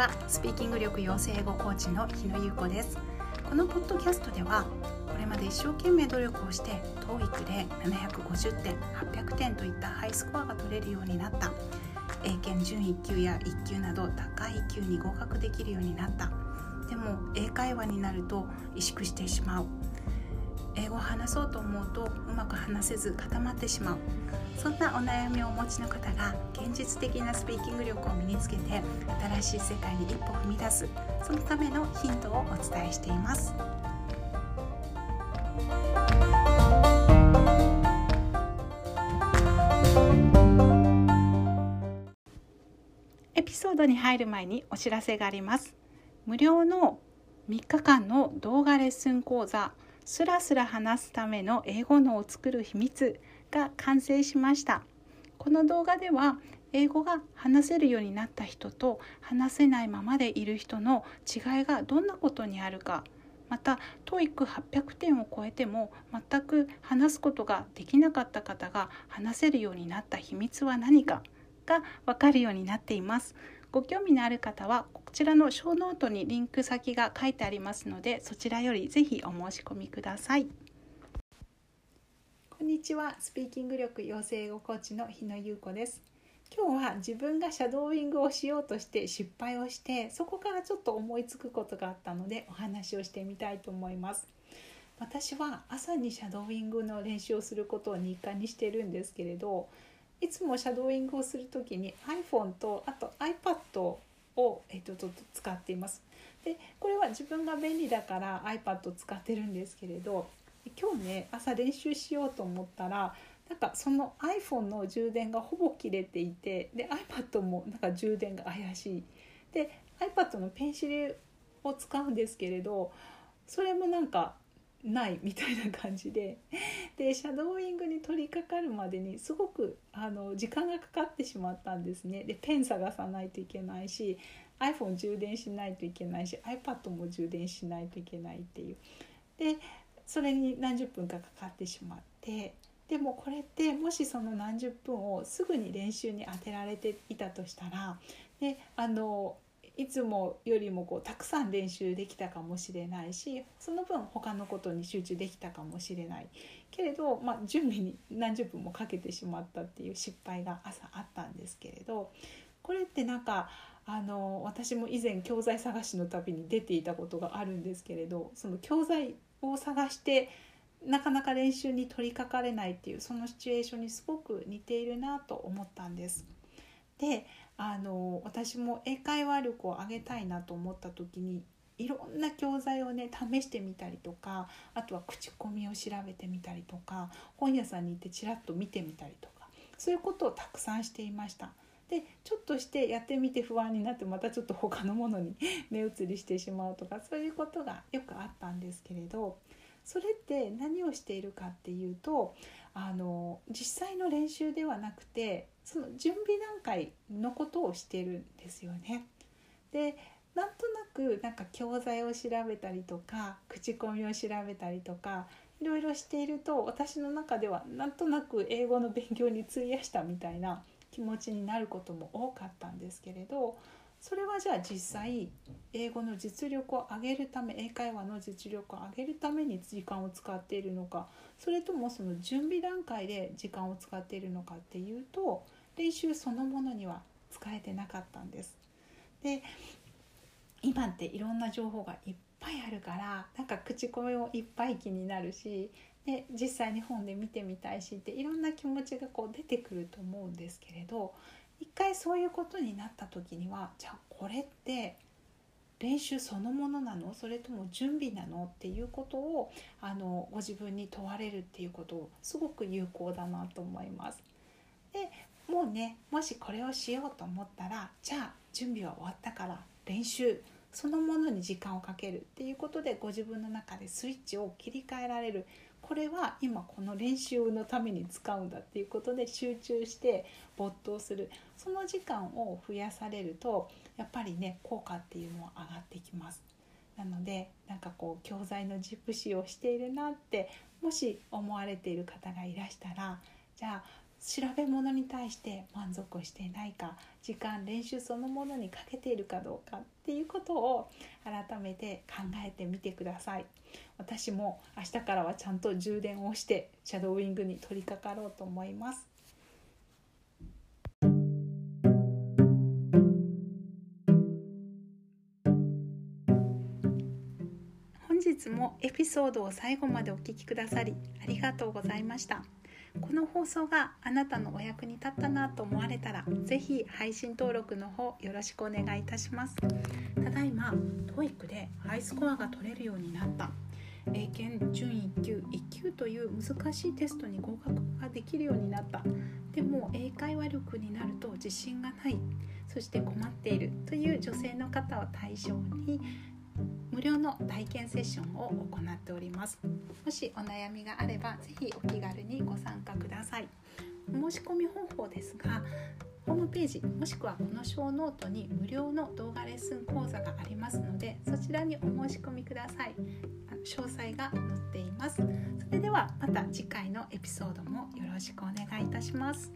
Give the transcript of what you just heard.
はスピーキング力養成語コーチの日野優子です。このポッドキャストではこれまで一生懸命努力をして TOEIC で750点800点といったハイスコアが取れるようになった。英検準1級や1級など高い1級に合格できるようになった。でも英会話になると萎縮してしまう。英語を話そうと思うとうまく話せず固まってしまう。そんなお悩みをお持ちの方が現実的なスピーキング力を身につけて新しい世界に一歩踏み出すそのためのヒントをお伝えしています。エピソードに入る前にお知らせがあります。無料の3日間の動画レッスン講座スラスラ話すための英語脳を作る秘密。が完成しました。この動画では英語が話せるようになった人と話せないままでいる人の違いがどんなことにあるかまた TOEIC800 点を超えても全く話すことができなかった方が話せるようになった秘密は何かが分かるようになっています。ご興味のある方はこちらのショーノートにリンク先が書いてありますのでそちらよりぜひお申し込みください。にちは。スピーキング力養成語コーチの日野優子です。今日は自分がシャドーイングをしようとして失敗をしてそこからちょっと思いつくことがあったのでお話をしてみたいと思います。私は朝にシャドーイングの練習をすることを日課にしてるんですけれどいつもシャドーイングをする時に iPhone とあと iPad を、えっと、使っています。でこれは自分が便利だから iPad を使ってるんですけれど今日ね朝練習しようと思ったらなんかその iPhone の充電がほぼ切れていてで iPad もなんか充電が怪しい。で iPad のペンシルを使うんですけれどそれもなんかないみたいな感じで。でシャドーイングに取り掛かるまでにすごくあの時間がかかってしまったんですね。でペン探さないといけないし iPhone 充電しないといけないし iPad も充電しないといけないっていう。でそれに何十分かかかってしまってでもこれってもしその何十分をすぐに練習に当てられていたとしたらであのいつもよりもこうたくさん練習できたかもしれないしその分他のことに集中できたかもしれない。けれど、まあ、準備に何十分もかけてしまったっていう失敗が朝あったんですけれどこれってなんかあの私も以前教材探しの旅に出ていたことがあるんですけれどその教材を探してなかなか練習に取り掛かれないっていうそのシチュエーションにすごく似ているなと思ったんです。であの私も英会話力を上げたいなと思った時にいろんな教材をね試してみたりとかあとは口コミを調べてみたりとか本屋さんに行ってちらっと見てみたりとかそういうことをたくさんしていました。でちょっとしてやってみて不安になってまたちょっと他のものに 目移りしてしまうとかそういうことがよくあったんですけれどそれって何をしているかっていうとあの実際の練習ではなくてその準備段階のことをしてるんですよね。でなんとなくなんか教材を調べたりとか口コミを調べたりとかいろいろしていると私の中ではなんとなく英語の勉強に費やしたみたいな気持ちになることも多かったんですけれどそれはじゃあ実際英語の実力を上げるため英会話の実力を上げるために時間を使っているのかそれともその準備段階で時間を使っているのかっていうと練習そのものには使えてなかったんです。で今っていろんな情報がいっぱいあるからなんか口コミもいっぱい気になるしで実際に本で見てみたいしっていろんな気持ちがこう出てくると思うんですけれど一回そういうことになった時にはじゃあこれって練習そのものなの？それとも準備なの？っていうことをあのご自分に問われるっていうことをすごく有効だなと思います。でもうねもしこれをしようと思ったらじゃあ準備は終わったから練習そのものに時間をかけるっていうことでご自分の中でスイッチを切り替えられるこれは今この練習のために使うんだっていうことで集中して没頭するその時間を増やされるとやっぱりね効果っていうのは上がってきます。なのでなんかこう教材のジプシーをしているなってもし思われている方がいらしたらじゃあ調べ物に対して満足していないか時間練習そのものにかけているかどうかっていうことを改めて考えてみてください私も明日からはちゃんと充電をしてシャドーイングに取り掛かろうと思います本日もエピソードを最後までお聞きくださりありがとうございました。この放送があなたのお役に立ったなと思われたら是非配信登録の方よろしくお願いいたします。ただいま TOEIC でハイスコアが取れるようになった。英検準1級1級という難しいテストに合格ができるようになった。でも英会話力になると自信がない。そして困っているという女性の方を対象に無料の体験セッションを行っております。もしお悩みがあればぜひお気軽にご参加ください。お申し込み方法ですがホームページもしくはこのショーノートに無料の動画レッスン講座がありますのでそちらにお申し込みください。詳細が載っています。それではまた次回のエピソードもよろしくお願いいたします。